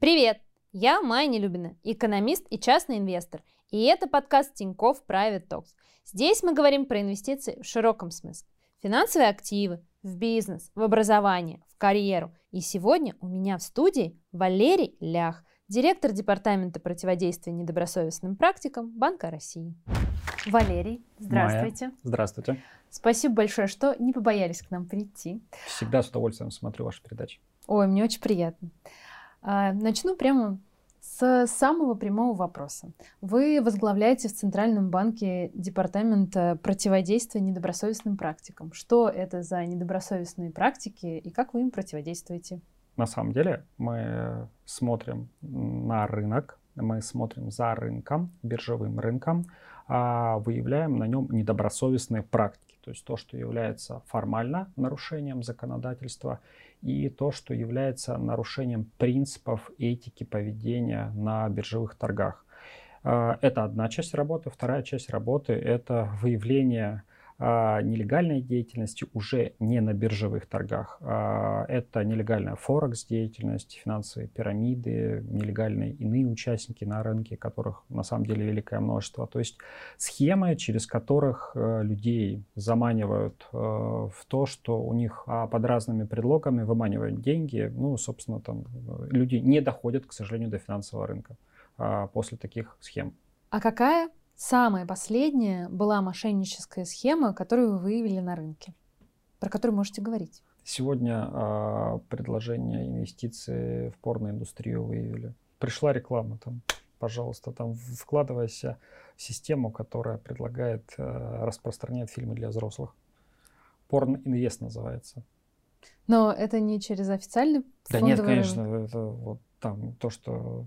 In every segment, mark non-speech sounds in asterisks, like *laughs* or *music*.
Привет! Я Майя Нелюбина, экономист и частный инвестор. И это подкаст Тинькофф Private Talks. Здесь мы говорим про инвестиции в широком смысле. Финансовые активы, в бизнес, в образование, в карьеру. И сегодня у меня в студии Валерий Лях, директор Департамента противодействия недобросовестным практикам Банка России. Валерий, здравствуйте. Майя, здравствуйте. Спасибо большое, что не побоялись к нам прийти. Всегда с удовольствием смотрю ваши передачи. Ой, мне очень приятно. А, начну прямо с самого прямого вопроса. Вы возглавляете в Центральном банке департамент противодействия недобросовестным практикам. Что это за недобросовестные практики и как вы им противодействуете? На самом деле мы смотрим на рынок, мы смотрим за рынком, биржевым рынком, а выявляем на нем недобросовестные практики, то есть то, что является формально нарушением законодательства и то, что является нарушением принципов этики поведения на биржевых торгах. А, это одна часть работы. Вторая часть работы – это выявление нелегальной деятельности уже не на биржевых торгах. А, это нелегальная форекс деятельность, финансовые пирамиды, нелегальные иные участники на рынке, которых на самом деле великое множество. То есть схемы, через которых э, людей заманивают э, в то, что у них а, под разными предлогами выманивают деньги. Ну, собственно, там э, люди не доходят, к сожалению, до финансового рынка после таких схем. А какая Самая последняя была мошенническая схема, которую вы выявили на рынке, про которую можете говорить. Сегодня э, предложение инвестиций в порноиндустрию выявили. Пришла реклама там, пожалуйста, там вкладывайся в систему, которая предлагает э, распространять фильмы для взрослых. Порноинвест называется. Но это не через официальный Да нет, конечно, это вот там то, что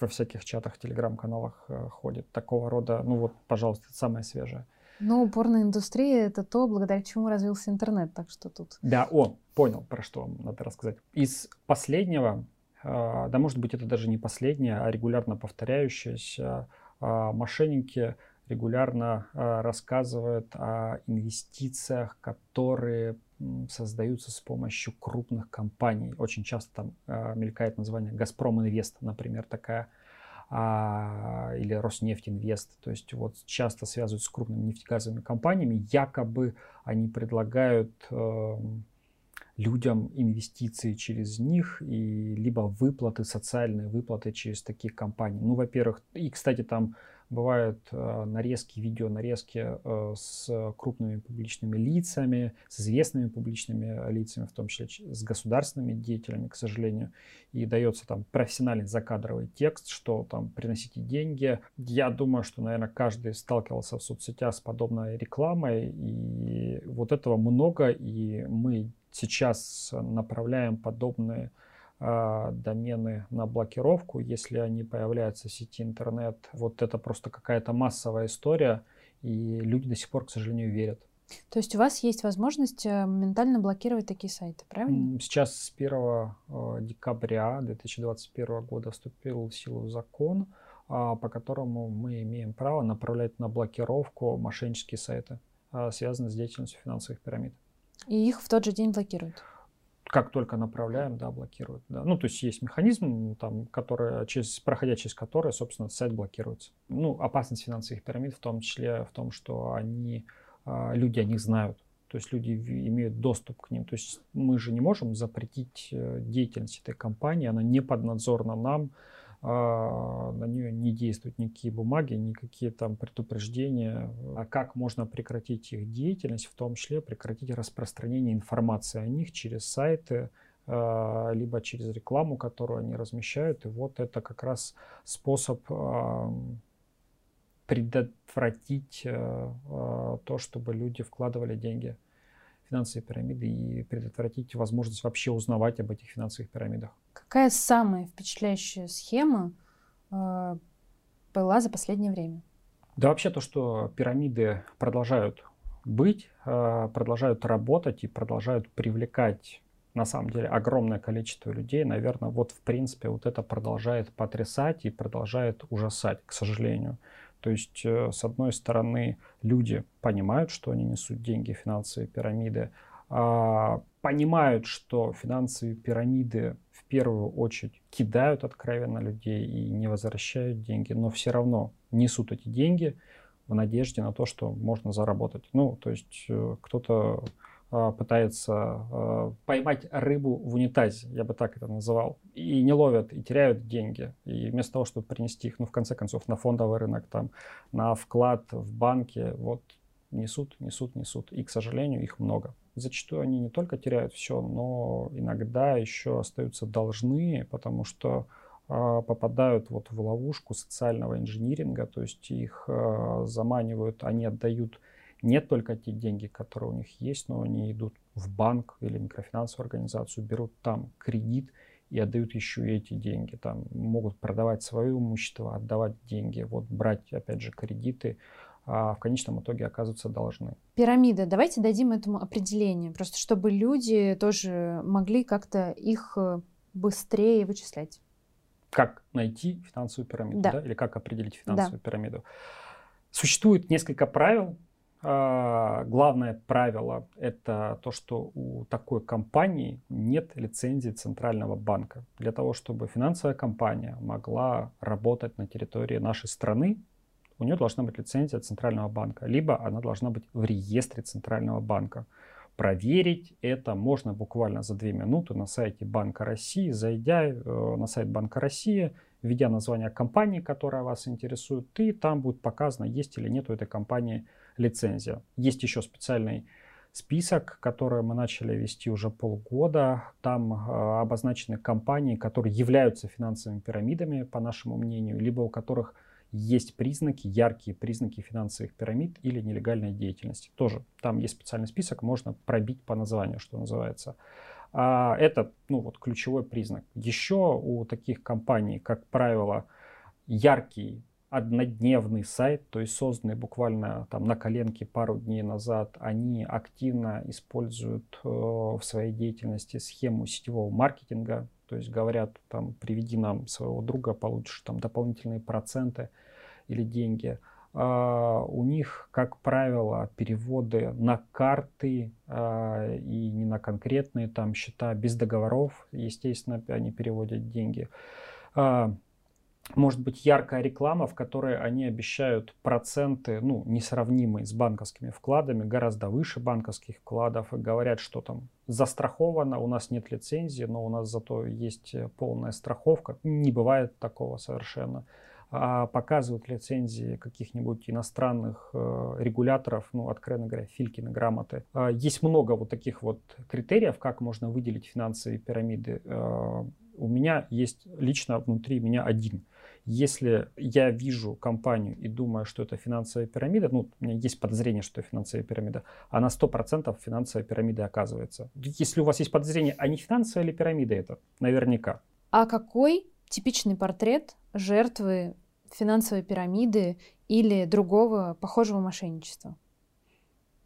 во всяких чатах, телеграм-каналах э, ходит. Такого рода, ну вот, пожалуйста, самое свежее. Ну, порноиндустрия — это то, благодаря чему развился интернет, так что тут... Да, о, понял, про что вам надо рассказать. Из последнего, э, да, может быть, это даже не последнее, а регулярно повторяющееся, э, мошенники регулярно рассказывают о инвестициях, которые создаются с помощью крупных компаний. Очень часто там э, мелькает название «Газпром Инвест», например, такая, а, или «Роснефть Инвест». То есть вот часто связывают с крупными нефтегазовыми компаниями. Якобы они предлагают э, людям инвестиции через них и либо выплаты, социальные выплаты через такие компании. Ну, во-первых, и, кстати, там бывают э, нарезки, видео нарезки э, с крупными публичными лицами, с известными публичными лицами, в том числе с государственными деятелями, к сожалению. И дается там профессиональный закадровый текст, что там приносите деньги. Я думаю, что, наверное, каждый сталкивался в соцсетях с подобной рекламой. И вот этого много, и мы сейчас направляем подобные домены на блокировку, если они появляются в сети интернет. Вот это просто какая-то массовая история, и люди до сих пор, к сожалению, верят. То есть у вас есть возможность э, моментально блокировать такие сайты, правильно? Сейчас с 1 э, декабря 2021 года вступил в силу закон, а, по которому мы имеем право направлять на блокировку мошеннические сайты, а, связанные с деятельностью финансовых пирамид. И их в тот же день блокируют? Как только направляем, да, блокируют. Да. Ну, то есть есть механизм, там, который, через, проходя через который, собственно, сайт блокируется. Ну, опасность финансовых пирамид в том числе в том, что они, а, люди о них знают. То есть люди имеют доступ к ним. То есть мы же не можем запретить э, деятельность этой компании, она не поднадзорна нам, на нее не действуют никакие бумаги, никакие там предупреждения. А как можно прекратить их деятельность, в том числе прекратить распространение информации о них через сайты, а, либо через рекламу, которую они размещают. И вот это как раз способ а, предотвратить то, чтобы люди вкладывали деньги финансовые пирамиды и предотвратить возможность вообще узнавать об этих финансовых пирамидах. Какая самая впечатляющая схема э, была за последнее время? Да вообще то, что пирамиды продолжают быть, э, продолжают работать и продолжают привлекать на самом деле огромное количество людей, наверное, вот в принципе вот это продолжает потрясать и продолжает ужасать, к сожалению. То есть, э, с одной стороны, люди понимают, что они несут деньги финансовые пирамиды, а понимают, что финансовые пирамиды в первую очередь кидают откровенно людей и не возвращают деньги, но все равно несут эти деньги в надежде на то, что можно заработать. Ну, то есть э, кто-то пытается а, поймать рыбу в унитазе, я бы так это называл, и не ловят, и теряют деньги. И вместо того, чтобы принести их, ну, в конце концов, на фондовый рынок, там, на вклад в банке, вот несут, несут, несут. И, к сожалению, их много. Зачастую они не только теряют все, но иногда еще остаются должны, потому что э, попадают вот в ловушку социального инжиниринга, то есть их э, заманивают, они отдают не только те деньги, которые у них есть, но они идут в банк или микрофинансовую организацию, берут там кредит и отдают еще и эти деньги. Там могут продавать свое имущество, отдавать деньги, вот брать, опять же, кредиты, а в конечном итоге оказываются должны. Пирамида. Давайте дадим этому определение, просто чтобы люди тоже могли как-то их э, быстрее вычислять. Как найти финансовую пирамиду, да. Да? или как определить финансовую да. пирамиду? Существует несколько правил. А, главное правило – это то, что у такой компании нет лицензии Центрального банка. Для того, чтобы финансовая компания могла работать на территории нашей страны, у нее должна быть лицензия Центрального банка, либо она должна быть в реестре Центрального банка. Проверить это можно буквально за две минуты на сайте Банка России, зайдя э, на сайт Банка России, введя название компании, которая вас интересует, и там будет показано, есть или нет у этой компании. Есть еще специальный список, который мы начали вести уже полгода. Там э, обозначены компании, которые являются финансовыми пирамидами, по нашему мнению, либо у которых есть признаки, яркие признаки финансовых пирамид или нелегальной деятельности. Тоже там есть специальный список, можно пробить по названию, что называется. А это ну, вот, ключевой признак. Еще у таких компаний, как правило, яркий однодневный сайт, то есть созданный буквально там на коленке пару дней назад, они активно используют э, в своей деятельности схему сетевого маркетинга, то есть говорят, там, приведи нам своего друга, получишь там дополнительные проценты или деньги. Uh, у них, как правило, переводы на карты uh, и не на конкретные там счета без договоров. Естественно, они переводят деньги. Uh, может быть яркая реклама, в которой они обещают проценты, ну, несравнимые с банковскими вкладами, гораздо выше банковских вкладов, и говорят, что там застраховано, у нас нет лицензии, но у нас зато есть полная страховка. Не бывает такого совершенно. А показывают лицензии каких-нибудь иностранных э, регуляторов, ну, откровенно говоря, Филькины грамоты. Э, есть много вот таких вот критериев, как можно выделить финансовые пирамиды. Э, у меня есть лично внутри меня один – если я вижу компанию и думаю, что это финансовая пирамида, ну, у меня есть подозрение, что это финансовая пирамида, а на 100% финансовая пирамида оказывается. Если у вас есть подозрение, а не финансовая или пирамида это? Наверняка. А какой типичный портрет жертвы финансовой пирамиды или другого похожего мошенничества?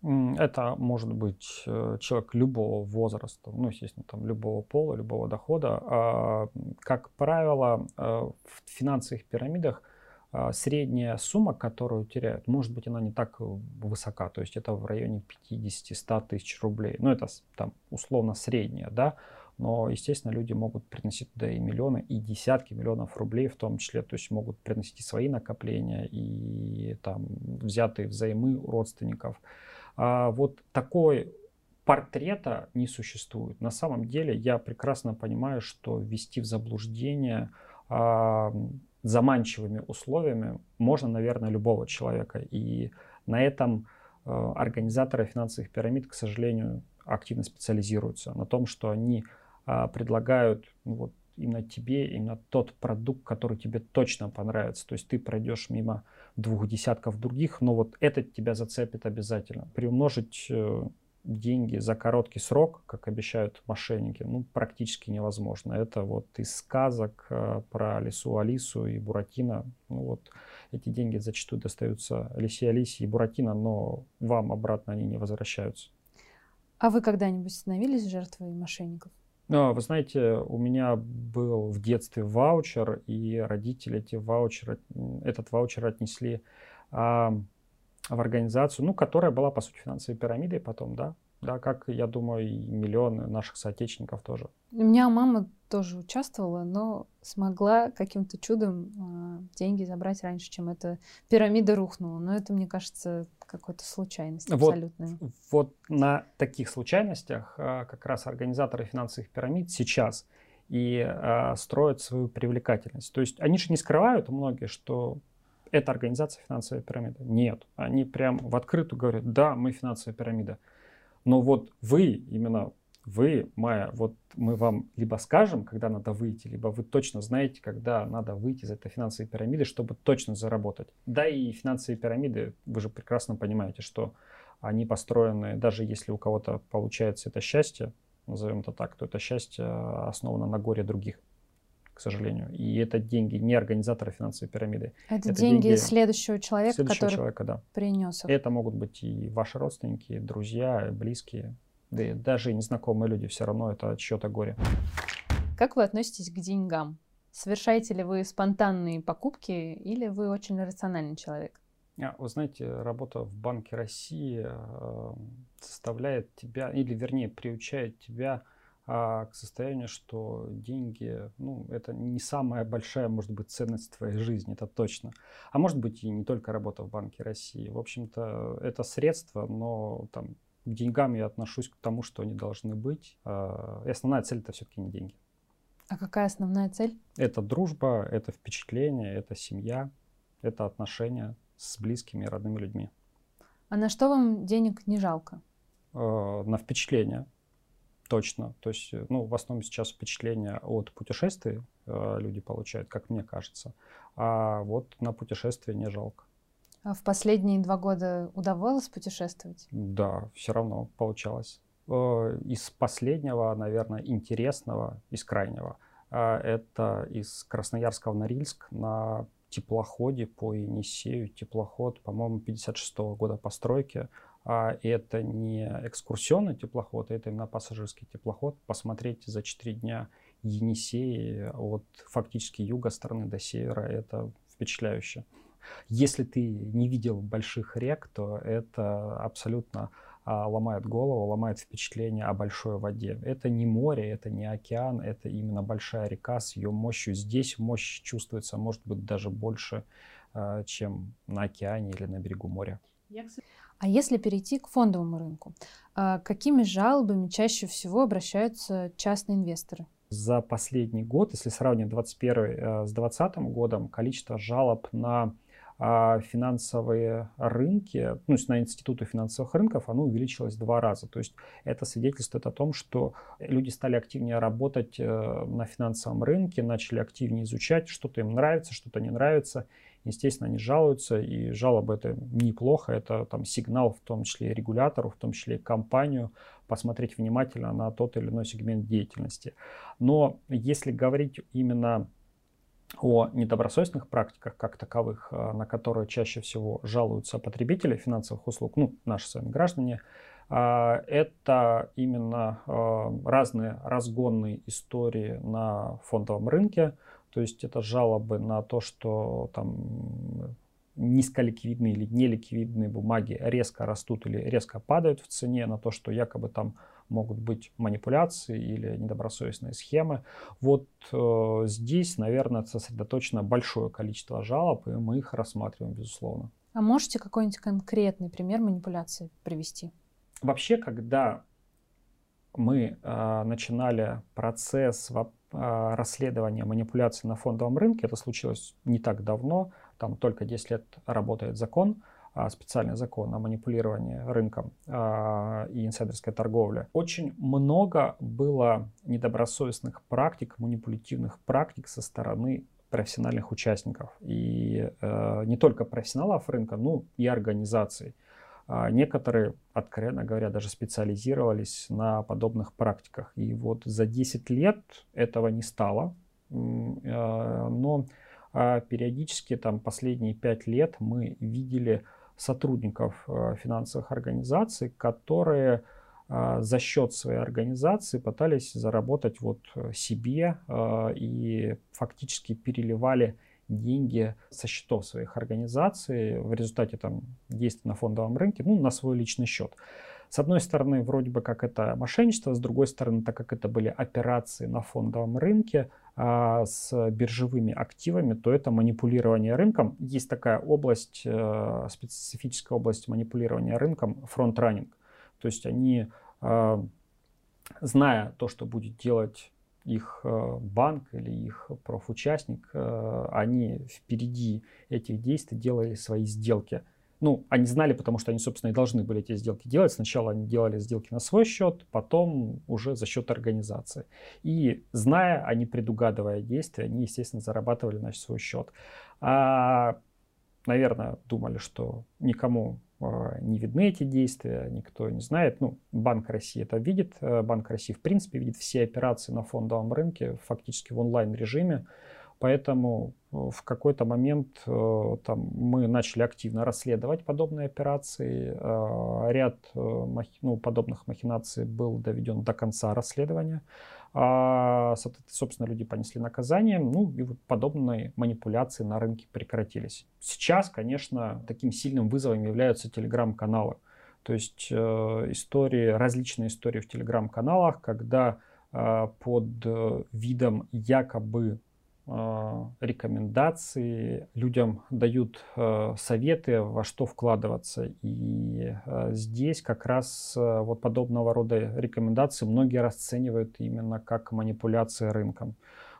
Это может быть э, человек любого возраста, ну, естественно, там, любого пола, любого дохода. А, как правило, э, в финансовых пирамидах а, средняя сумма, которую теряют, может быть, она не так высока, то есть это в районе 50-100 тысяч рублей. Ну, это там условно средняя, да, но, естественно, люди могут приносить туда и миллионы, и десятки миллионов рублей в том числе, то есть могут приносить и свои накопления, и там взятые взаймы у родственников. А вот такой портрета не существует. На самом деле я прекрасно понимаю, что ввести в заблуждение а, заманчивыми условиями можно, наверное, любого человека. И на этом а, организаторы финансовых пирамид, к сожалению, активно специализируются. На том, что они а, предлагают ну, вот, именно тебе, именно тот продукт, который тебе точно понравится. То есть ты пройдешь мимо двух десятков других, но вот этот тебя зацепит обязательно. Приумножить э, деньги за короткий срок, как обещают мошенники, ну, практически невозможно. Это вот из сказок э, про Лису Алису и Буратино. Ну, вот эти деньги зачастую достаются Лисе Алисе и Буратино, но вам обратно они не возвращаются. А вы когда-нибудь становились жертвой мошенников? Ну, вы знаете, у меня был в детстве ваучер, и родители эти ваучеры, этот ваучер отнесли а, в организацию, ну, которая была, по сути, финансовой пирамидой потом, да. Да, как, я думаю, и миллионы наших соотечественников тоже. У меня мама тоже участвовала, но смогла каким-то чудом э, деньги забрать раньше, чем эта пирамида рухнула. Но это, мне кажется, какой-то случайность абсолютная. Вот, вот на таких случайностях э, как раз организаторы финансовых пирамид сейчас и э, строят свою привлекательность. То есть они же не скрывают, многие, что это организация финансовая пирамида. Нет, они прям в открытую говорят, да, мы финансовая пирамида. Но вот вы, именно вы, Майя, вот мы вам либо скажем, когда надо выйти, либо вы точно знаете, когда надо выйти из этой финансовой пирамиды, чтобы точно заработать. Да и финансовые пирамиды, вы же прекрасно понимаете, что они построены, даже если у кого-то получается это счастье, назовем это так, то это счастье основано на горе других сожалению. И это деньги не организатора финансовой пирамиды. Это, это деньги, деньги следующего человека, следующего который человека, да. принес их. Это могут быть и ваши родственники, друзья, близкие, да и даже незнакомые люди, все равно это чье-то горе. Как вы относитесь к деньгам? Совершаете ли вы спонтанные покупки или вы очень рациональный человек? А, вы знаете, работа в Банке России э, составляет тебя, или вернее, приучает тебя а, к состоянию, что деньги, ну, это не самая большая, может быть, ценность твоей жизни, это точно. А может быть, и не только работа в Банке России. В общем-то, это средство, но там к деньгам я отношусь к тому, что они должны быть. А, и основная цель это все-таки не деньги. А какая основная цель? Это дружба, это впечатление, это семья, это отношения с близкими и родными людьми. А на что вам денег не жалко? А, на впечатление точно. То есть, э, ну, в основном сейчас впечатления от путешествий э, люди получают, как мне кажется. А вот на путешествие не жалко. А в последние два года удавалось путешествовать? Да, все равно получалось. Э, из последнего, наверное, интересного, из крайнего, э, это из Красноярска в Норильск на теплоходе по Енисею. Теплоход, по-моему, 56 -го года постройки. А это не экскурсионный теплоход, это именно пассажирский теплоход. Посмотреть за 4 дня Енисеи от фактически юга стороны до севера, это впечатляюще. Если ты не видел больших рек, то это абсолютно а, ломает голову, ломает впечатление о большой воде. Это не море, это не океан, это именно большая река с ее мощью. Здесь мощь чувствуется, может быть, даже больше, а, чем на океане или на берегу моря. А если перейти к фондовому рынку, а, какими жалобами чаще всего обращаются частные инвесторы? За последний год, если сравнивать 2021 э, с 2020 годом, количество жалоб на а, финансовые рынки, ну, на институты финансовых рынков, оно увеличилось в два раза. То есть это свидетельствует о том, что люди стали активнее работать э, на финансовом рынке, начали активнее изучать, что-то им нравится, что-то не нравится. Естественно, они жалуются, и жалобы это неплохо, это там сигнал в том числе регулятору, в том числе и компанию, посмотреть внимательно на тот или иной сегмент деятельности. Но если говорить именно о недобросовестных практиках как таковых, э, на которые чаще всего жалуются потребители финансовых услуг, ну, наши с вами граждане, э, это именно э, разные разгонные истории на фондовом рынке, то есть это жалобы на то, что там низколиквидные или неликвидные бумаги резко растут или резко падают в цене, на то, что якобы там могут быть манипуляции или недобросовестные схемы. Вот э, здесь, наверное, сосредоточено большое количество жалоб, и мы их рассматриваем, безусловно. А можете какой-нибудь конкретный пример манипуляции привести? Вообще, когда мы э, начинали процесс э, расследования манипуляций на фондовом рынке, это случилось не так давно, там только 10 лет работает закон, а, специальный закон о манипулировании рынком а, и инсайдерской торговле. Очень много было недобросовестных практик, манипулятивных практик со стороны профессиональных участников. И э, не только профессионалов рынка, но и организаций. А некоторые, откровенно говоря, даже специализировались на подобных практиках. И вот за 10 лет этого не стало. Э, но периодически, там, последние 5 лет мы видели сотрудников финансовых организаций, которые за счет своей организации пытались заработать вот э, себе и фактически переливали деньги со счетов своих организаций в результате там действий на фондовом рынке, ну, на свой личный счет. С одной стороны, вроде бы как это мошенничество, с другой стороны, так как это были операции на фондовом рынке а, с биржевыми активами, то это манипулирование рынком. Есть такая область, э, специфическая область манипулирования рынком, фронт-раннинг. То есть они, э, зная то, что будет делать их э, банк или их профучастник, э, они впереди этих действий делали свои сделки. Ну, они знали, потому что они, собственно, и должны были эти сделки делать. Сначала они делали сделки на свой счет, потом уже за счет организации. И зная, они предугадывая действия, они, естественно, зарабатывали на свой счет. А, наверное, думали, что никому не видны эти действия, никто не знает. Ну, Банк России это видит. Э, Банк России, в принципе, видит все операции на фондовом рынке фактически в онлайн-режиме. Поэтому э, в какой-то момент э, там, мы начали активно расследовать подобные операции. Ряд ну, подобных махинаций был доведен до конца расследования. А, собственно, люди понесли наказание, ну и вот подобные манипуляции на рынке прекратились. Сейчас, конечно, таким сильным вызовом являются телеграм-каналы. То есть э, истории, различные истории в телеграм-каналах, когда э, под э, видом якобы рекомендации, людям дают э, советы, во что вкладываться. И э, здесь как раз вот подобного рода рекомендации многие расценивают именно как манипуляция рынком.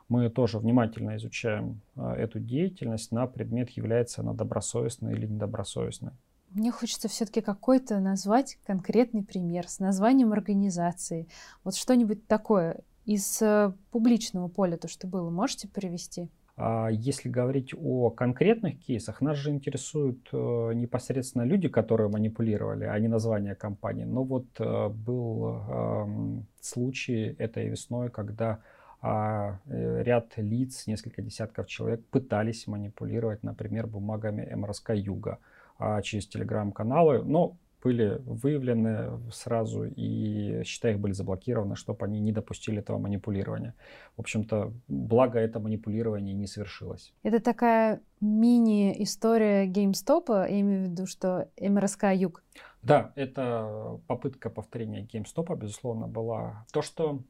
Мы тоже внимательно изучаем эту деятельность на предмет, является она добросовестной или недобросовестной. Мне хочется все-таки какой-то назвать конкретный пример с названием организации. Вот что-нибудь такое из э, публичного поля, то, что было, можете привести? А если говорить о конкретных кейсах, нас же интересуют э, непосредственно люди, которые манипулировали, а не название компании. Но вот э, был эм, случай этой весной, когда а, ряд лиц, несколько десятков человек пытались манипулировать, например, бумагами МРСК Юга а, через телеграм-каналы. Но были выявлены сразу, и счета их были заблокированы, чтобы они не допустили этого манипулирования. В общем-то, благо это манипулирование не совершилось. Это такая мини-история GameStop, я имею в виду, что МРСК Юг. Да, это попытка повторения GameStop, безусловно, была. То, что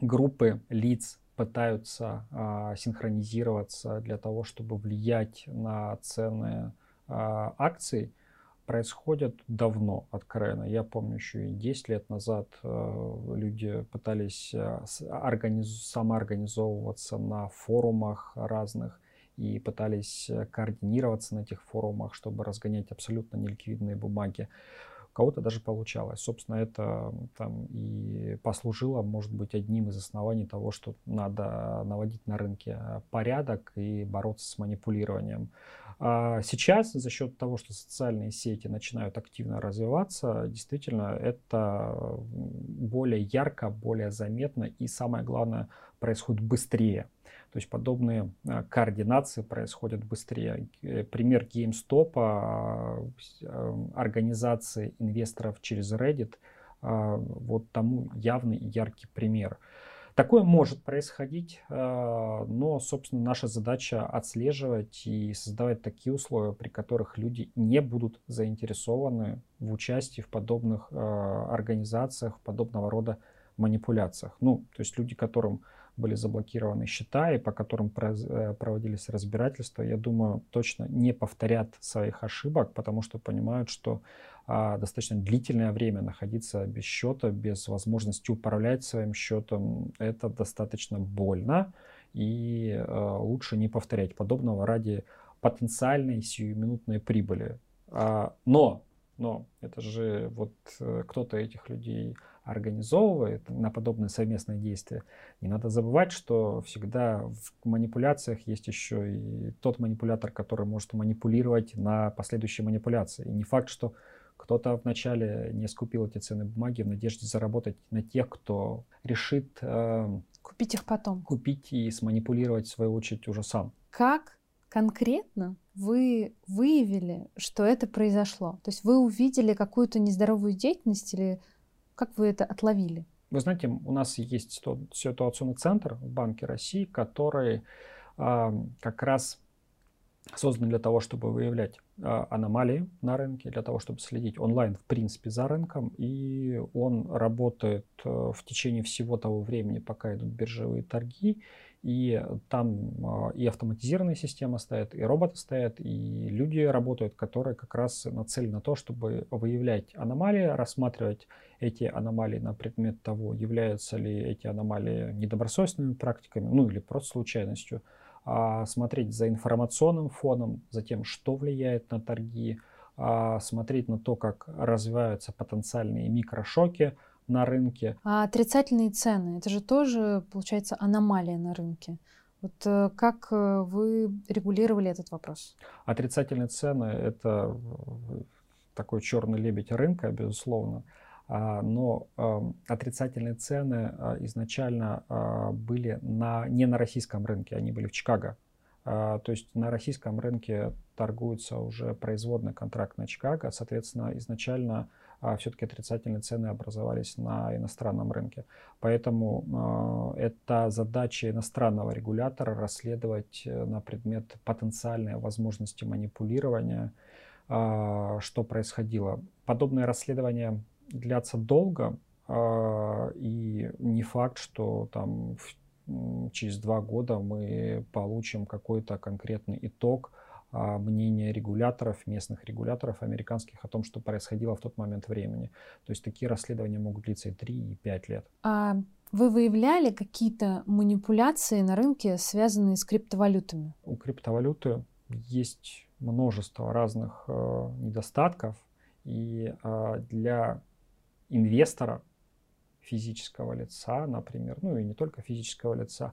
группы лиц пытаются а, синхронизироваться для того, чтобы влиять на цены а, акций, происходят давно, откровенно. Я помню еще и 10 лет назад э, люди пытались э, организ... самоорганизовываться на форумах разных и пытались э, координироваться на этих форумах, чтобы разгонять абсолютно неликвидные бумаги. Кого-то даже получалось. Собственно, это там и послужило, может быть, одним из оснований того, что надо наводить на рынке порядок и бороться с манипулированием. А сейчас за счет того, что социальные сети начинают активно развиваться, действительно это более ярко, более заметно и самое главное происходит быстрее. То есть подобные а, координации происходят быстрее. Пример GameStop, а, организации инвесторов через Reddit, вот тому явный и яркий пример. Такое может происходить, а, но, собственно, наша задача отслеживать и создавать такие условия, при которых люди не будут заинтересованы в участии в подобных а, организациях, подобного рода манипуляциях. Ну, то есть люди, которым были заблокированы счета и по которым э, проводились разбирательства, я думаю, точно не повторят своих ошибок, потому что понимают, что а, достаточно длительное время находиться без счета, без возможности управлять своим счетом, это достаточно больно, и а, лучше не повторять подобного ради потенциальной сиюминутной прибыли. А, но, но это же вот э, кто-то этих людей организовывает на подобные совместные действия, не надо забывать, что всегда в манипуляциях есть еще и тот манипулятор, который может манипулировать на последующие манипуляции. И не факт, что кто-то вначале не скупил эти ценные бумаги в надежде заработать на тех, кто решит э, купить их потом. Купить и сманипулировать в свою очередь уже сам. Как конкретно вы выявили, что это произошло? То есть вы увидели какую-то нездоровую деятельность или как вы это отловили? Вы знаете, у нас есть ситуационный центр в Банке России, который э, как раз создан для того, чтобы выявлять а, аномалии на рынке, для того, чтобы следить онлайн, в принципе, за рынком. И он работает э, в течение всего того времени, пока идут биржевые торги. И там а, и автоматизированная система стоит, и роботы стоят, и люди работают, которые как раз нацелены на то, чтобы выявлять аномалии, рассматривать эти аномалии на предмет того, являются ли эти аномалии недобросовестными практиками, ну или просто случайностью, а, смотреть за информационным фоном, за тем, что влияет на торги, а, смотреть на то, как развиваются потенциальные микрошоки на рынке. А отрицательные цены, это же тоже, получается, аномалия на рынке. Вот э, как э, вы регулировали этот вопрос? Отрицательные цены – это такой черный лебедь рынка, безусловно. А, но отрицательные цены а, изначально а, были на, не на российском рынке, они были в Чикаго. То есть на российском рынке торгуется уже производный контракт на Чикаго, соответственно, изначально все-таки отрицательные цены образовались на иностранном рынке. Поэтому это задача иностранного регулятора расследовать э, на предмет потенциальной возможности манипулирования, что происходило. Подобные расследования длятся долго, а, и не факт, что там через два года мы получим какой-то конкретный итог а, мнения регуляторов, местных регуляторов американских о том, что происходило в тот момент времени. То есть такие расследования могут длиться и 3, и 5 лет. А вы выявляли какие-то манипуляции на рынке, связанные с криптовалютами? У криптовалюты есть множество разных э, недостатков, и э, для инвестора, физического лица, например, ну и не только физического лица,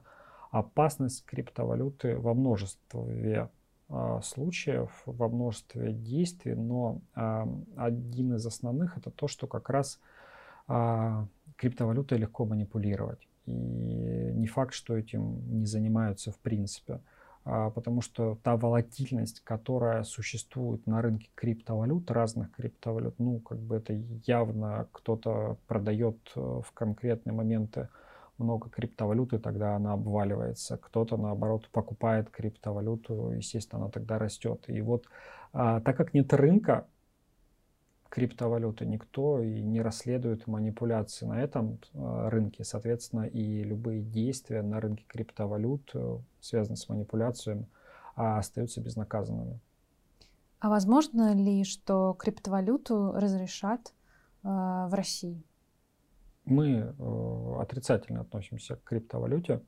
опасность криптовалюты во множестве э, случаев, во множестве действий, но э, один из основных это то, что как раз э, криптовалютой легко манипулировать. И не факт, что этим не занимаются в принципе. А, потому что та волатильность, которая существует на рынке криптовалют, разных криптовалют, ну, как бы это явно кто-то продает э, в конкретные моменты много криптовалюты, тогда она обваливается. Кто-то, наоборот, покупает криптовалюту, естественно, она тогда растет. И вот а, так как нет рынка, криптовалюты никто и не расследует манипуляции на этом э, рынке. Соответственно, и любые действия на рынке криптовалют, э, связанные с манипуляциями, а, остаются безнаказанными. А возможно ли, что криптовалюту разрешат э, в России? Мы э, отрицательно относимся к криптовалюте,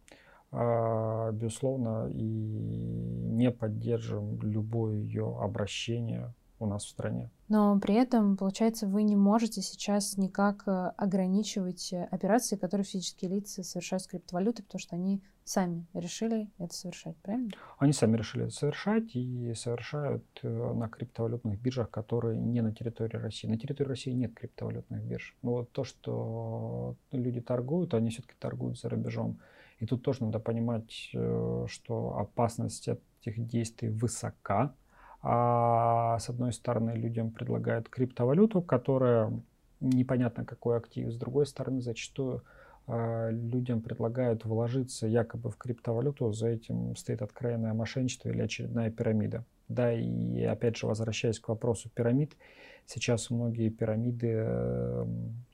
э, безусловно, и не поддерживаем любое ее обращение у нас в стране. Но при этом, получается, вы не можете сейчас никак э, ограничивать э, операции, которые физические лица совершают с криптовалютой, потому что они сами решили это совершать, правильно? Они сами решили это совершать и совершают э, на криптовалютных биржах, которые не на территории России. На территории России нет криптовалютных бирж. Но вот то, что люди торгуют, они все-таки торгуют за рубежом. И тут тоже надо понимать, что опасность этих действий высока, а с одной стороны, людям предлагают криптовалюту, которая непонятно какой актив. С другой стороны, зачастую э, людям предлагают вложиться якобы в криптовалюту. За этим стоит откровенное мошенничество или очередная пирамида. Да, и опять же, возвращаясь к вопросу пирамид, сейчас многие пирамиды эм,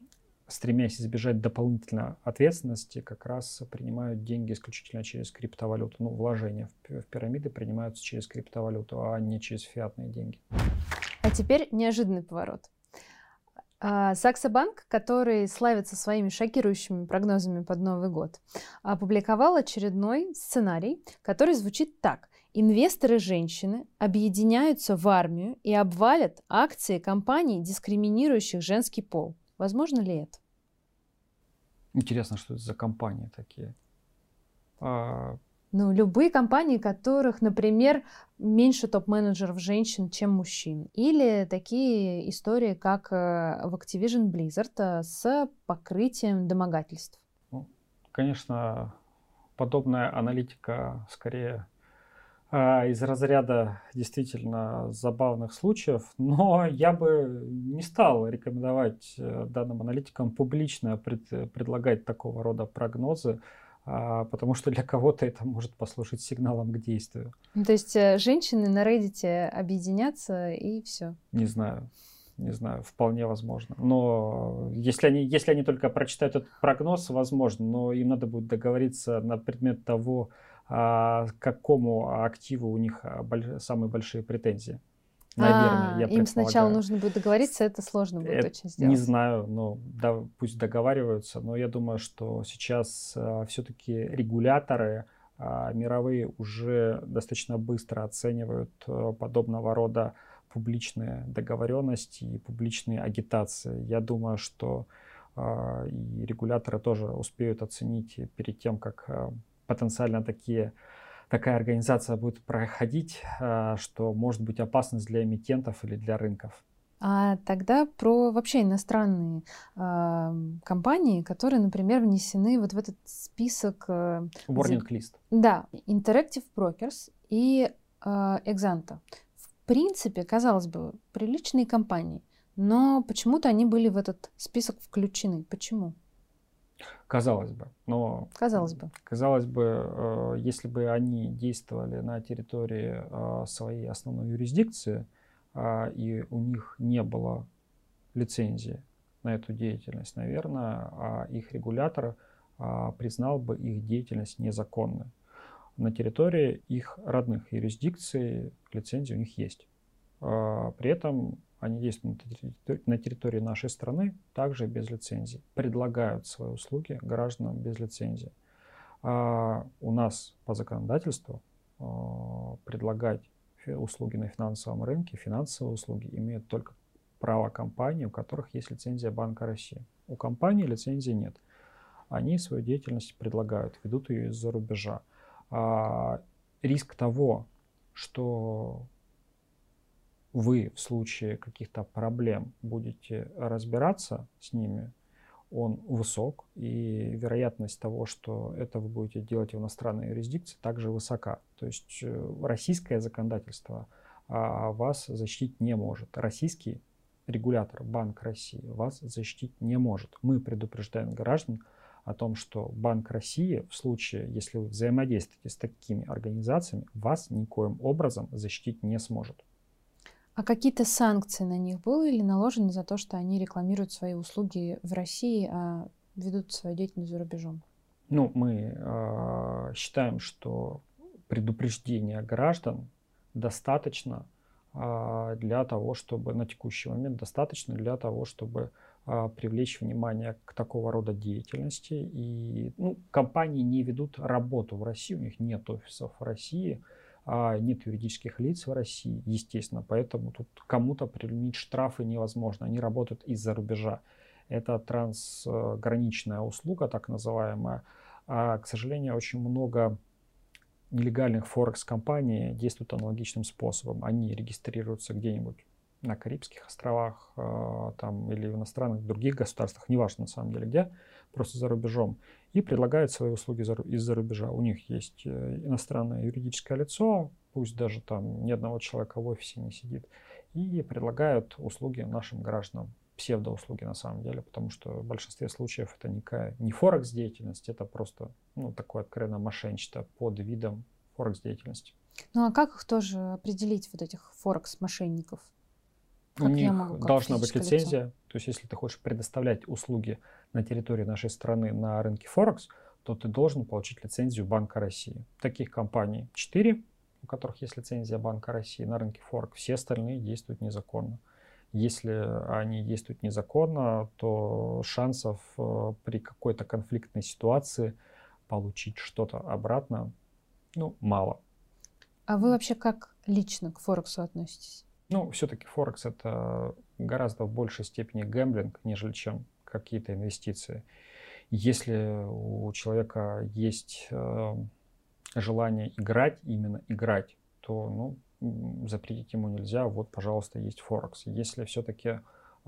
стремясь избежать дополнительной ответственности, как раз принимают деньги исключительно через криптовалюту. Ну, вложения в пирамиды принимаются через криптовалюту, а не через фиатные деньги. А теперь неожиданный поворот. А, Саксобанк, который славится своими шокирующими прогнозами под Новый год, опубликовал очередной сценарий, который звучит так. Инвесторы-женщины объединяются в армию и обвалят акции компаний, дискриминирующих женский пол. Возможно ли это? Интересно, что это за компании такие? А... Ну, любые компании, которых, например, меньше топ-менеджеров женщин, чем мужчин. Или такие истории, как э, в Activision Blizzard э, с покрытием домогательств. Ну, конечно, подобная аналитика скорее из разряда действительно забавных случаев, *laughs* но я бы не стал рекомендовать э, данным аналитикам публично пред, предлагать такого рода прогнозы, а, потому что для кого-то это может послужить сигналом к действию. Ну, то есть э, женщины на Reddit объединятся и все. Не знаю. Не знаю, вполне возможно. Но если они, если они только прочитают этот прогноз, возможно, но им надо будет договориться на предмет того, а, к какому активу у них а, самые большие претензии. Наверное, а, я Им сначала нужно будет договориться, это сложно будет это, очень сделать. Не знаю, но да, пусть договариваются, но я думаю, что сейчас а, все-таки регуляторы а, мировые уже достаточно быстро оценивают а, подобного рода публичные договоренности и публичные агитации. Я думаю, что э, и регуляторы тоже успеют оценить перед тем, как потенциально такие такая организация будет проходить, э, что может быть опасность для эмитентов или для рынков. А тогда про вообще иностранные э, компании, которые, например, внесены вот в этот список... Э, Warning list. Да, Interactive Brokers и э, Exanta принципе, казалось бы, приличные компании, но почему-то они были в этот список включены. Почему? Казалось бы, но казалось бы, казалось бы, э, если бы они действовали на территории э, своей основной юрисдикции э, и у них не было лицензии на эту деятельность, наверное, а их регулятор признал бы их деятельность незаконной на территории их родных юрисдикций лицензии у них есть. А, при этом они действуют на территории нашей страны также без лицензии, предлагают свои услуги гражданам без лицензии. А у нас по законодательству а, предлагать услуги на финансовом рынке, финансовые услуги имеют только право компании, у которых есть лицензия Банка России. У компании лицензии нет. Они свою деятельность предлагают, ведут ее из-за рубежа а, риск того, что вы в случае каких-то проблем будете разбираться с ними, он высок, и вероятность того, что это вы будете делать в иностранной юрисдикции, также высока. То есть э, российское законодательство а, вас защитить не может. Российский регулятор, Банк России, вас защитить не может. Мы предупреждаем граждан о том, что Банк России в случае, если вы взаимодействуете с такими организациями, вас никоим образом защитить не сможет. А какие-то санкции на них были или наложены за то, что они рекламируют свои услуги в России, а ведут свою деятельность за рубежом? Ну, мы э, считаем, что предупреждение граждан достаточно э, для того, чтобы на текущий момент достаточно для того, чтобы а, привлечь внимание к такого рода деятельности. И ну, компании не ведут работу в России, у них нет офисов в России, а нет юридических лиц в России, естественно, поэтому тут кому-то применить штрафы невозможно, они работают из-за рубежа. Это трансграничная услуга, так называемая. А, к сожалению, очень много нелегальных форекс-компаний действуют аналогичным способом. Они регистрируются где-нибудь на Карибских островах э, там, или в иностранных других государствах, неважно на самом деле где, просто за рубежом, и предлагают свои услуги из-за рубежа. У них есть э, иностранное юридическое лицо, пусть даже там ни одного человека в офисе не сидит, и предлагают услуги нашим гражданам, псевдоуслуги на самом деле, потому что в большинстве случаев это никакая, не форекс деятельность, это просто ну, такое откровенно мошенничество под видом форекс деятельности. Ну а как их тоже определить, вот этих форекс мошенников? Как у них должна быть лицензия. Лицо? То есть, если ты хочешь предоставлять услуги на территории нашей страны на рынке Форекс, то ты должен получить лицензию Банка России. Таких компаний 4, у которых есть лицензия Банка России на рынке Форекс. Все остальные действуют незаконно. Если они действуют незаконно, то шансов э, при какой-то конфликтной ситуации получить что-то обратно, ну, мало. А вы вообще как лично к Форексу относитесь? Ну, все-таки Форекс это гораздо в большей степени гэмблинг, нежели чем какие-то инвестиции. Если у человека есть э, желание играть, именно играть, то ну, запретить ему нельзя. Вот, пожалуйста, есть Форекс. Если все-таки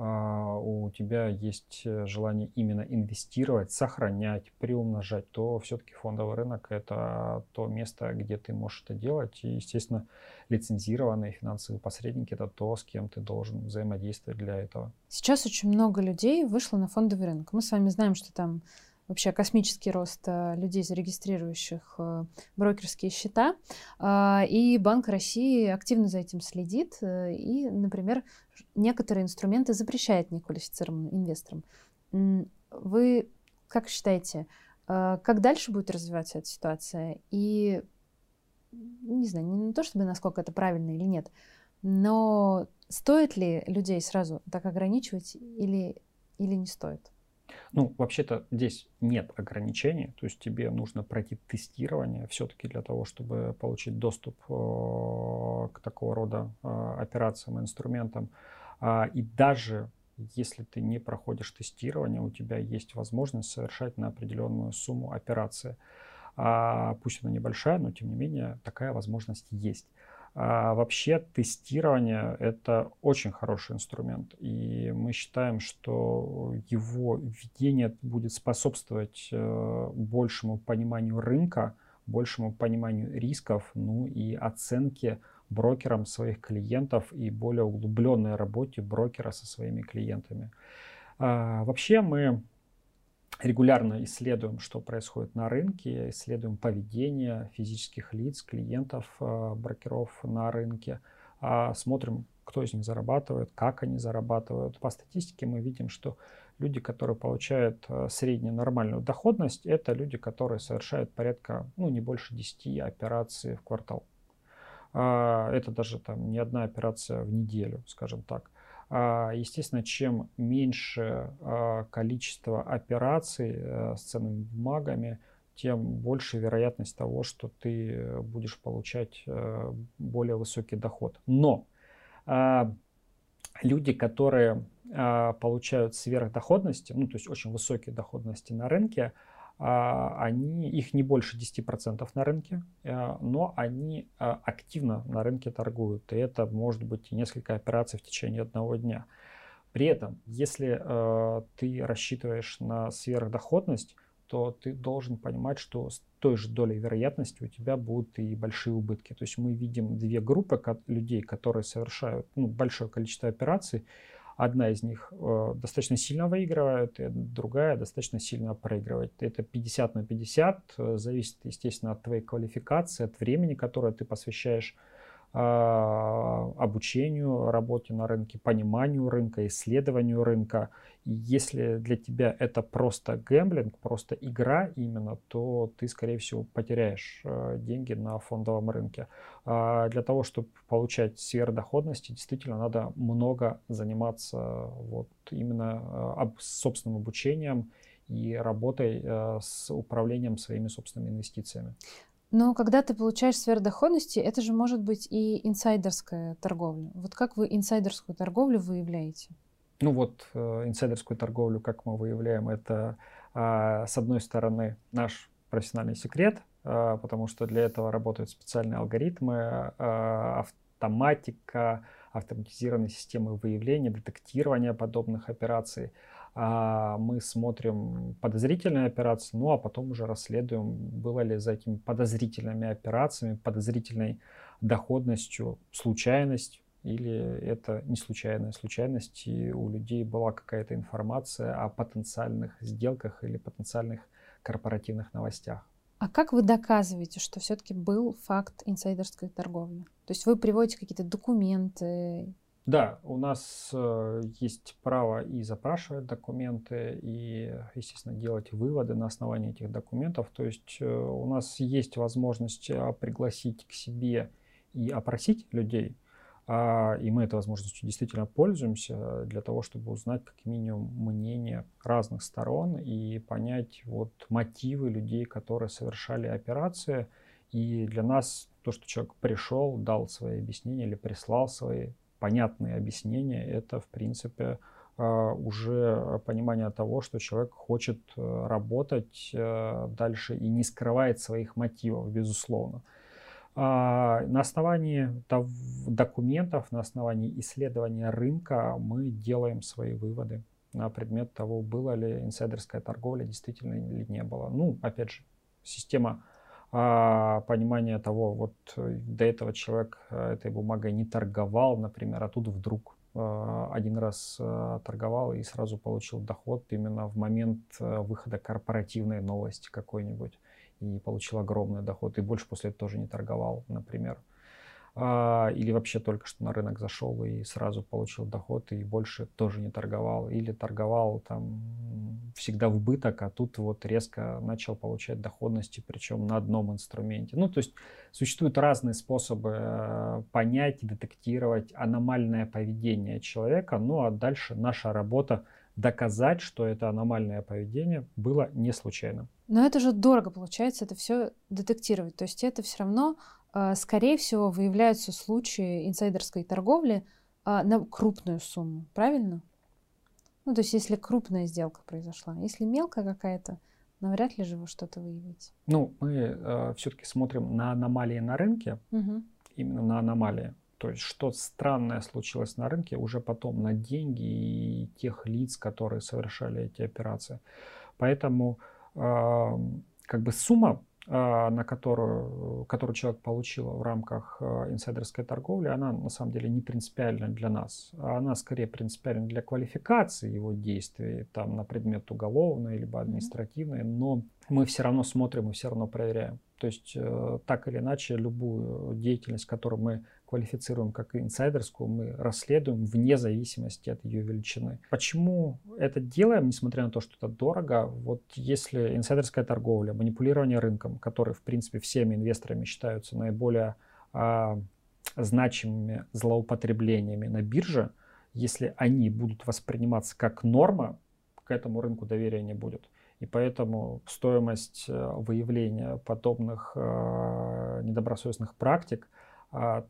у тебя есть э, желание именно инвестировать, сохранять, приумножать, то все-таки фондовый рынок это то место, где ты можешь это делать. И, естественно, лицензированные финансовые посредники это то, с кем ты должен взаимодействовать для этого. Сейчас очень много людей вышло на фондовый рынок. Мы с вами знаем, что там вообще космический рост э, людей, зарегистрирующих э, брокерские счета. А, и Банк России активно за этим следит и, например, некоторые инструменты запрещает неквалифицированным инвесторам. Вы как считаете, как дальше будет развиваться эта ситуация? И не знаю, не то чтобы насколько это правильно или нет, но стоит ли людей сразу так ограничивать или, или не стоит? Ну, вообще-то здесь нет ограничений, то есть тебе нужно пройти тестирование все-таки для того, чтобы получить доступ э, к такого рода э, операциям, инструментам. А, и даже если ты не проходишь тестирование, у тебя есть возможность совершать на определенную сумму операции. А, пусть она небольшая, но тем не менее такая возможность есть. А вообще тестирование — это очень хороший инструмент, и мы считаем, что его введение будет способствовать э, большему пониманию рынка, большему пониманию рисков, ну и оценке брокерам своих клиентов и более углубленной работе брокера со своими клиентами. А, вообще мы регулярно исследуем, что происходит на рынке, исследуем поведение физических лиц, клиентов, э, брокеров на рынке, а смотрим, кто из них зарабатывает, как они зарабатывают. По статистике мы видим, что люди, которые получают э, среднюю нормальную доходность, это люди, которые совершают порядка, ну, не больше 10 операций в квартал. А, это даже там не одна операция в неделю, скажем так. А, естественно, чем меньше а, количество операций э, с ценными бумагами, тем больше вероятность того, что ты будешь получать э, более высокий доход. Но а, люди, которые получают сверхдоходности, ну то есть очень высокие доходности на рынке, они, их не больше 10% на рынке, э, но они а, активно на рынке торгуют. И это может быть несколько операций в течение одного дня. При этом, если ты рассчитываешь на сверхдоходность, то ты должен понимать, что с той же долей вероятности у тебя будут и большие убытки. То есть мы видим две группы людей, которые совершают ну, большое количество операций, Одна из них э, достаточно сильно выигрывает, и другая достаточно сильно проигрывает. Это 50 на 50, э, зависит, естественно, от твоей квалификации, от времени, которое ты посвящаешь обучению, работе на рынке, пониманию рынка, исследованию рынка. И если для тебя это просто гэмблинг, просто игра именно, то ты, скорее всего, потеряешь э, деньги на фондовом рынке. А для того, чтобы получать сверхдоходности, действительно надо много заниматься вот именно э, собственным обучением и работой э, с управлением своими собственными инвестициями. Но когда ты получаешь сверхдоходности, это же может быть и инсайдерская торговля. Вот как вы инсайдерскую торговлю выявляете? Ну вот э, инсайдерскую торговлю, как мы выявляем, это э, с одной стороны наш профессиональный секрет, э, потому что для этого работают специальные алгоритмы, э, автоматика, автоматизированные системы выявления, детектирования подобных операций. А мы смотрим подозрительные операции, ну а потом уже расследуем, было ли за этими подозрительными операциями, подозрительной доходностью случайность, или это не случайная случайность, и у людей была какая-то информация о потенциальных сделках или потенциальных корпоративных новостях. А как вы доказываете, что все-таки был факт инсайдерской торговли? То есть вы приводите какие-то документы, да, у нас э, есть право и запрашивать документы, и, естественно, делать выводы на основании этих документов. То есть э, у нас есть возможность э, пригласить к себе и опросить людей, э, и мы этой возможностью действительно пользуемся для того, чтобы узнать как минимум мнение разных сторон и понять вот мотивы людей, которые совершали операции. И для нас то, что человек пришел, дал свои объяснения или прислал свои понятные объяснения, это, в принципе, а, уже понимание того, что человек хочет э, работать э, дальше и не скрывает своих мотивов, безусловно. А, на основании документов, на основании исследования рынка мы делаем свои выводы на предмет того, была ли инсайдерская торговля действительно или не было. Ну, опять же, система а, понимание того, вот э, до этого человек э, этой бумагой не торговал, например, а тут вдруг э, один раз торговал и сразу получил доход именно в момент выхода корпоративной новости какой-нибудь и получил огромный доход и больше после этого тоже не торговал, например. А, или вообще только что на рынок зашел и сразу получил доход и больше тоже не торговал, или торговал там всегда в убыток, а тут вот резко начал получать доходности, причем на одном инструменте. Ну, то есть существуют разные способы э, понять и детектировать аномальное поведение человека, ну а дальше наша работа доказать, что это аномальное поведение было не случайным. Но это же дорого получается, это все детектировать. То есть это все равно скорее всего, выявляются случаи инсайдерской торговли а, на крупную сумму, правильно? Ну, то есть, если крупная сделка произошла. Если мелкая какая-то, навряд ли же вы что-то выявите. Ну, мы э, все-таки смотрим на аномалии на рынке, угу. именно на аномалии. То есть, что странное случилось на рынке, уже потом на деньги и тех лиц, которые совершали эти операции. Поэтому э, как бы сумма а, на которую, которую человек получил в рамках а, инсайдерской торговли, она на самом деле не принципиальна для нас. Она скорее принципиальна для квалификации его действий там, на предмет уголовной либо административной, но мы все равно смотрим и все равно проверяем. То есть э, так или иначе любую деятельность, которую мы квалифицируем как инсайдерскую, мы расследуем вне зависимости от ее величины. Почему это делаем, несмотря на то, что это дорого? Вот если инсайдерская торговля, манипулирование рынком, которые, в принципе, всеми инвесторами считаются наиболее а, значимыми злоупотреблениями на бирже, если они будут восприниматься как норма, к этому рынку доверия не будет. И поэтому стоимость э, выявления подобных э, недобросовестных практик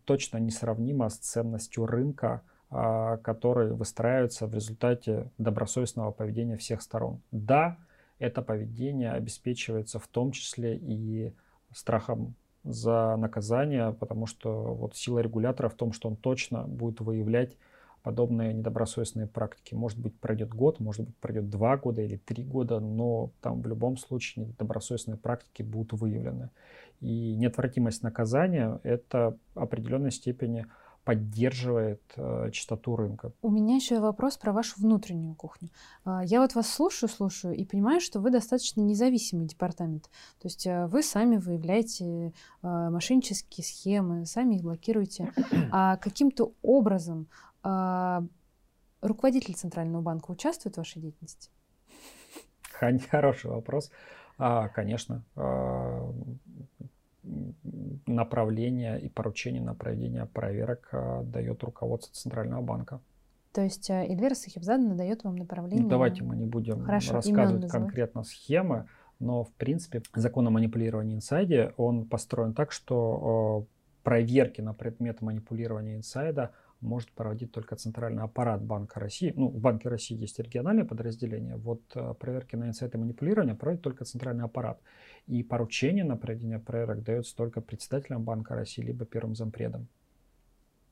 точно несравнима с ценностью рынка, э, который выстраивается в результате добросовестного поведения всех сторон. Да, это поведение обеспечивается в том числе и страхом за наказание, потому что вот сила регулятора в том, что он точно будет выявлять подобные недобросовестные практики. Может быть, пройдет год, может быть, пройдет два года или три года, но там в любом случае недобросовестные практики будут выявлены. И неотвратимость наказания – это в определенной степени поддерживает э, чистоту рынка. У меня еще вопрос про вашу внутреннюю кухню. Э, я вот вас слушаю, слушаю и понимаю, что вы достаточно независимый департамент. То есть э, вы сами выявляете э, мошеннические схемы, сами их блокируете. *clears throat* А каким-то образом а, руководитель Центрального банка участвует в вашей деятельности? *laughs* Хороший вопрос. А, конечно, направление и поручение на проведение проверок а, дает руководство Центрального банка. То есть а, Эльвира Сахибзадовна дает вам направление? Ну, давайте мы не будем Хорошо, рассказывать конкретно схемы, но в принципе закон о манипулировании инсайде, он построен так, что проверки на предмет манипулирования инсайда – может проводить только центральный аппарат Банка России. Ну, в Банке России есть региональные подразделения. Вот э, проверки на инсайты манипулирования проводит только центральный аппарат. И поручение на проведение проверок дается только председателям Банка России, либо первым зампредом.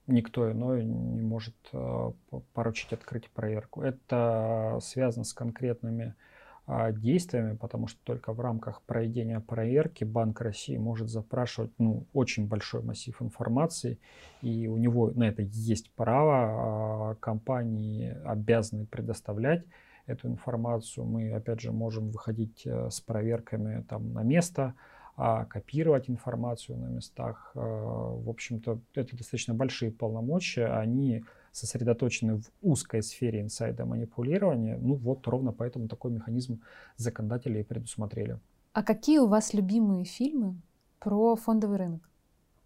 Никто иной не может э, поручить открыть проверку. Это связано с конкретными а, действиями, потому что только в рамках проведения проверки Банк России может запрашивать ну, очень большой массив информации, и у него на это есть право, а, компании обязаны предоставлять эту информацию. Мы, опять же, можем выходить э, с проверками там, на место, а копировать информацию на местах. Э, в общем-то, это достаточно большие полномочия, они сосредоточены в узкой сфере инсайда манипулирования. Ну вот ровно поэтому такой механизм законодатели и предусмотрели. А какие у вас любимые фильмы про фондовый рынок?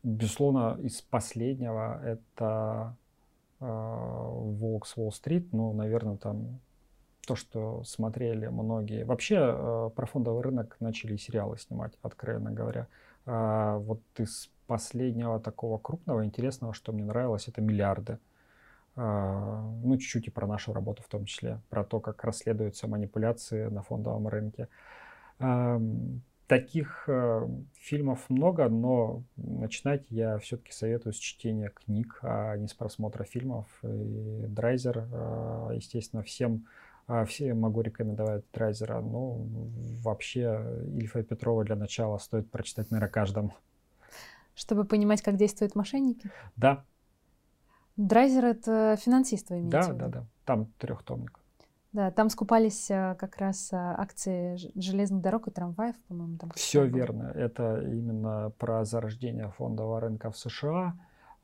Безусловно, из последнего это э, «Волк с Уолл-стрит». Ну, наверное, там то, что смотрели многие. Вообще э, про фондовый рынок начали сериалы снимать, откровенно говоря. Э, вот из последнего такого крупного, интересного, что мне нравилось, это «Миллиарды». А, ну, чуть-чуть и про нашу работу в том числе, про то, как расследуются манипуляции на фондовом рынке. Таких э, фильмов много, но начинать я все-таки советую с чтения книг, а не с просмотра фильмов. И Драйзер, э, естественно, всем, а, всем могу рекомендовать Драйзера. Ну, вообще, Ильфа и Петрова для начала стоит прочитать, наверное, каждому. Чтобы понимать, как действуют мошенники? Да, Драйзер это финансист, вы имеете Да, в виду? да, да. Там трехтомник. Да, там скупались а, как раз а, акции железных дорог и трамваев, по-моему, там. Все верно. Это именно про зарождение фондового рынка в США.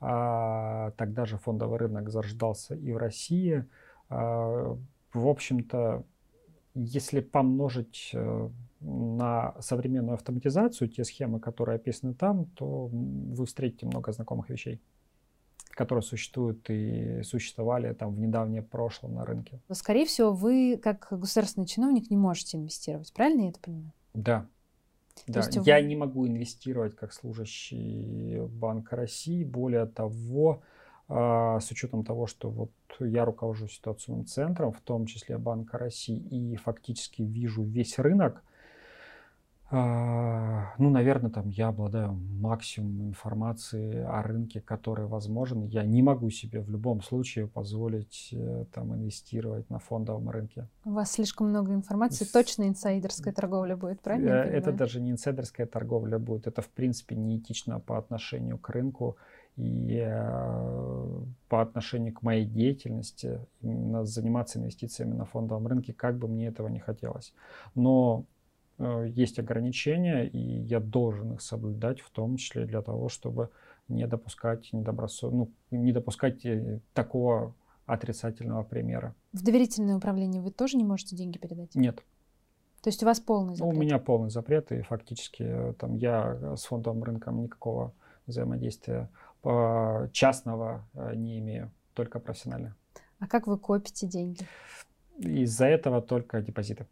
А, тогда же фондовый рынок зарождался и в России. А, в общем-то, если помножить э, на современную автоматизацию те схемы, которые описаны там, то вы встретите много знакомых вещей, которые существуют и существовали там в недавнее прошлом на рынке. Но, Скорее всего, вы, как государственный чиновник, не можете инвестировать. Правильно я это понимаю? Да. Да, есть я вы- не могу инвестировать как служащий Банка России. Более того, с учетом того, что вот я руковожу ситуационным центром, в том числе Банка России, и фактически вижу весь рынок, а, ну, наверное, там я обладаю максимум информации о рынке, который возможен. Я не могу себе в любом случае позволить э, там инвестировать на фондовом рынке. У вас слишком много информации, С- точно инсайдерская торговля будет, правильно? Э, Это даже не инсайдерская торговля будет, это в принципе неэтично по отношению к рынку и э, по отношению к моей деятельности, именно заниматься инвестициями на фондовом рынке, как бы мне этого не хотелось. Но э, есть ограничения, и я должен их соблюдать, в том числе для того, чтобы не допускать недобросо... ну, не допускать э, такого отрицательного примера. В доверительное управление вы тоже не можете деньги передать? Нет. То есть у вас полный Ну, запрет? у меня полный запрет, и фактически там я с фондовым рынком никакого взаимодействия частного э, не имею, только профессиональное. А как вы копите деньги? Из-за этого только депозиты.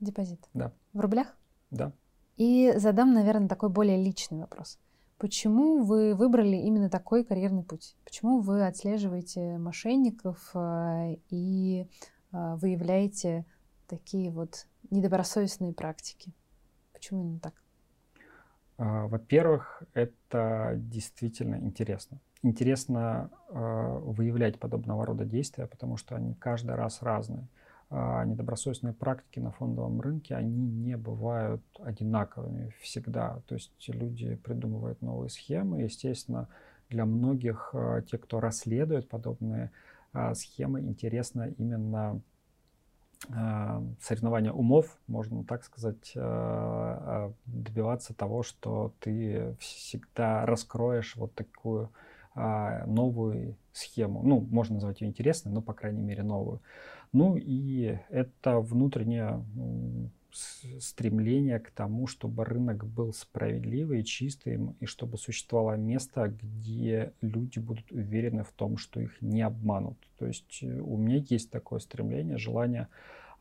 Депозит? Да. В рублях? Да. И задам, наверное, такой более личный вопрос. Почему вы выбрали именно такой карьерный путь? Почему вы отслеживаете мошенников э, и э, выявляете такие вот недобросовестные практики? Почему именно так? А, Во-первых, это действительно интересно. Интересно э, выявлять подобного рода действия, потому что они каждый раз разные. А Недобросовестные практики на фондовом рынке, они не бывают одинаковыми всегда. То есть люди придумывают новые схемы. Естественно, для многих, тех, кто расследует подобные а, схемы, интересно именно соревнования умов, можно так сказать, э, э, добиваться того, что ты всегда раскроешь вот такую а, новую схему. Ну, можно назвать ее интересной, но, по крайней мере, новую. Ну и это внутреннее стремление к тому, чтобы рынок был справедливый, чистым, и чтобы существовало место, где люди будут уверены в том, что их не обманут. То есть э, у меня есть такое стремление, желание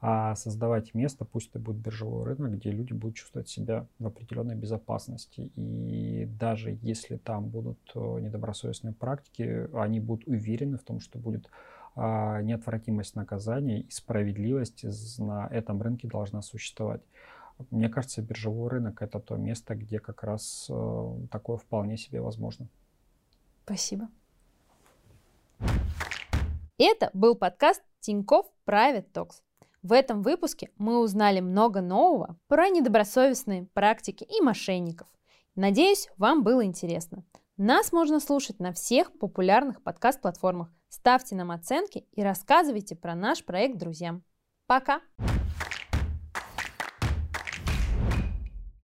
а создавать место, пусть это будет биржевой рынок, где люди будут чувствовать себя в определенной безопасности. И даже если там будут э, недобросовестные практики, они будут уверены в том, что будет а, неотвратимость наказания и справедливость на этом рынке должна существовать. Мне кажется, биржевой рынок это то место, где как раз э, такое вполне себе возможно. Спасибо. Это был подкаст Тиньков Private Talks. В этом выпуске мы узнали много нового про недобросовестные практики и мошенников. Надеюсь, вам было интересно. Нас можно слушать на всех популярных подкаст-платформах. Ставьте нам оценки и рассказывайте про наш проект друзьям. Пока!